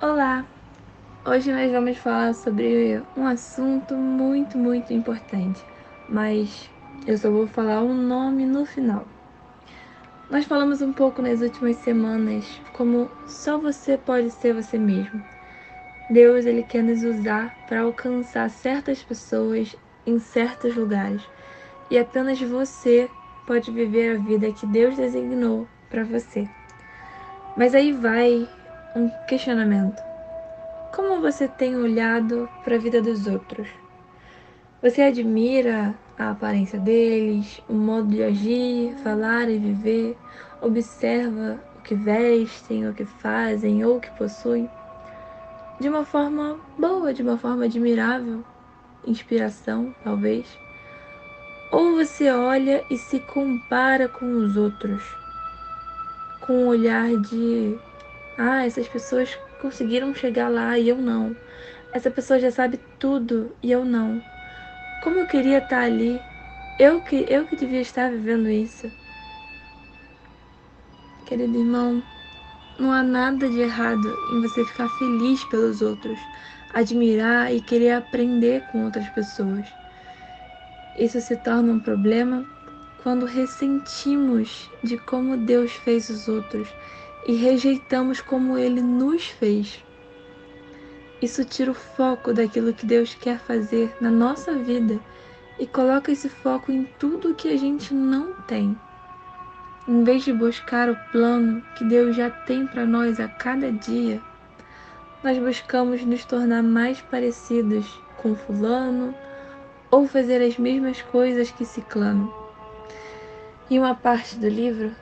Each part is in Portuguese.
Olá! Hoje nós vamos falar sobre um assunto muito, muito importante, mas eu só vou falar o um nome no final. Nós falamos um pouco nas últimas semanas como só você pode ser você mesmo. Deus ele quer nos usar para alcançar certas pessoas em certos lugares e apenas você pode viver a vida que Deus designou para você. Mas aí vai um questionamento. Como você tem olhado para a vida dos outros? Você admira a aparência deles, o modo de agir, falar e viver? Observa o que vestem, o que fazem ou o que possuem? De uma forma boa, de uma forma admirável, inspiração, talvez? Ou você olha e se compara com os outros, com um olhar de ah, essas pessoas conseguiram chegar lá e eu não. Essa pessoa já sabe tudo e eu não. Como eu queria estar ali. Eu que, eu que devia estar vivendo isso. Querido irmão, não há nada de errado em você ficar feliz pelos outros, admirar e querer aprender com outras pessoas. Isso se torna um problema quando ressentimos de como Deus fez os outros e rejeitamos como Ele nos fez. Isso tira o foco daquilo que Deus quer fazer na nossa vida e coloca esse foco em tudo que a gente não tem. Em vez de buscar o plano que Deus já tem para nós a cada dia, nós buscamos nos tornar mais parecidos com Fulano ou fazer as mesmas coisas que Ciclano. E uma parte do livro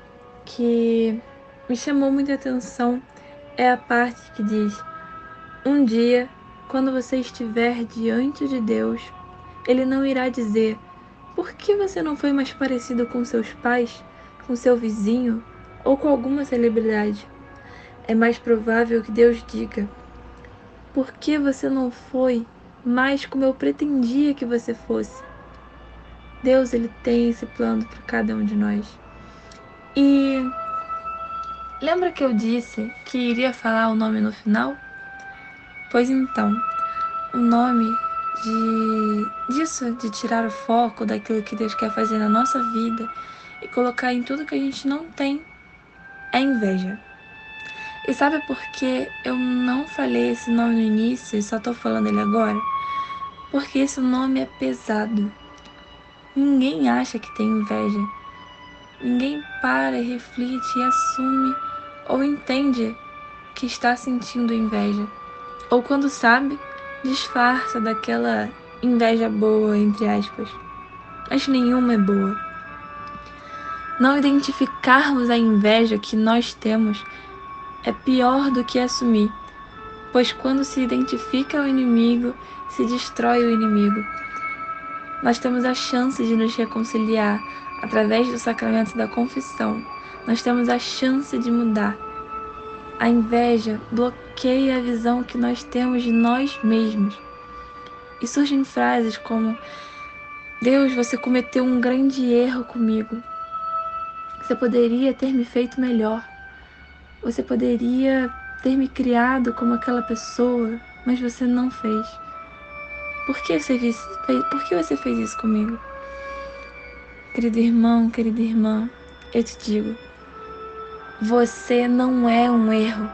que me chamou muita atenção é a parte que diz: Um dia, quando você estiver diante de Deus, Ele não irá dizer: Por que você não foi mais parecido com seus pais, com seu vizinho ou com alguma celebridade? É mais provável que Deus diga: Por que você não foi mais como eu pretendia que você fosse? Deus ele tem esse plano para cada um de nós. E Lembra que eu disse que iria falar o nome no final? Pois então, o nome de disso, de tirar o foco daquilo que Deus quer fazer na nossa vida e colocar em tudo que a gente não tem, é inveja. E sabe por que eu não falei esse nome no início e só tô falando ele agora? Porque esse nome é pesado. Ninguém acha que tem inveja. Ninguém para, reflete e assume ou entende que está sentindo inveja, ou quando sabe, disfarça daquela inveja boa, entre aspas. Mas nenhuma é boa. Não identificarmos a inveja que nós temos é pior do que assumir, pois quando se identifica o inimigo, se destrói o inimigo. Nós temos a chance de nos reconciliar através do sacramento da confissão nós temos a chance de mudar. A inveja bloqueia a visão que nós temos de nós mesmos. E surgem frases como: Deus, você cometeu um grande erro comigo. Você poderia ter me feito melhor. Você poderia ter me criado como aquela pessoa, mas você não fez. Por que você fez, por que você fez isso comigo? Querido irmão, querida irmã, eu te digo, você não é um erro.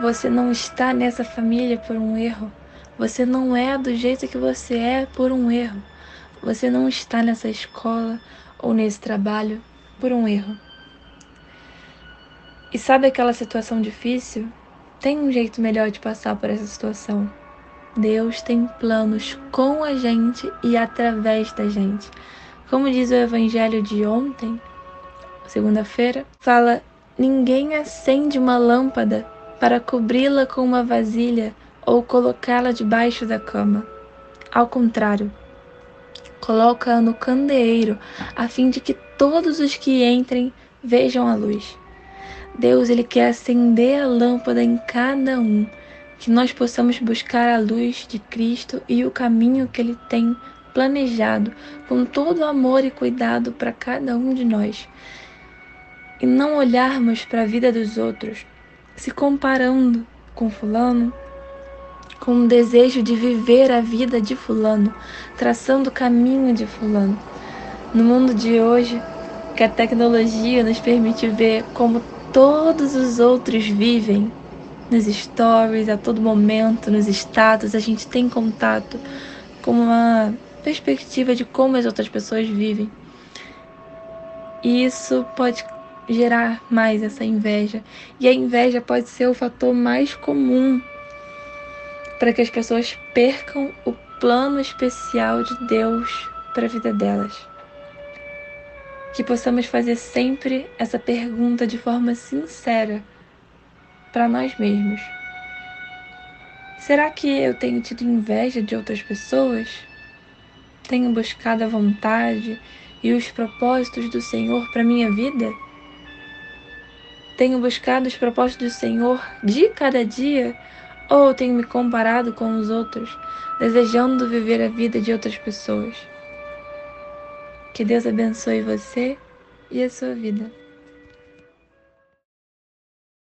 Você não está nessa família por um erro. Você não é do jeito que você é por um erro. Você não está nessa escola ou nesse trabalho por um erro. E sabe aquela situação difícil? Tem um jeito melhor de passar por essa situação. Deus tem planos com a gente e através da gente. Como diz o evangelho de ontem, segunda-feira, fala Ninguém acende uma lâmpada para cobri-la com uma vasilha ou colocá-la debaixo da cama. Ao contrário, coloca-a no candeeiro, a fim de que todos os que entrem vejam a luz. Deus ele quer acender a lâmpada em cada um, que nós possamos buscar a luz de Cristo e o caminho que ele tem planejado com todo amor e cuidado para cada um de nós e não olharmos para a vida dos outros, se comparando com Fulano, com um desejo de viver a vida de Fulano, traçando o caminho de Fulano. No mundo de hoje, que a tecnologia nos permite ver como todos os outros vivem, nos stories, a todo momento, nos status, a gente tem contato com uma perspectiva de como as outras pessoas vivem. E isso pode gerar mais essa inveja. E a inveja pode ser o fator mais comum para que as pessoas percam o plano especial de Deus para a vida delas. Que possamos fazer sempre essa pergunta de forma sincera para nós mesmos. Será que eu tenho tido inveja de outras pessoas? Tenho buscado a vontade e os propósitos do Senhor para minha vida? Tenho buscado os propósitos do Senhor de cada dia ou tenho me comparado com os outros, desejando viver a vida de outras pessoas? Que Deus abençoe você e a sua vida.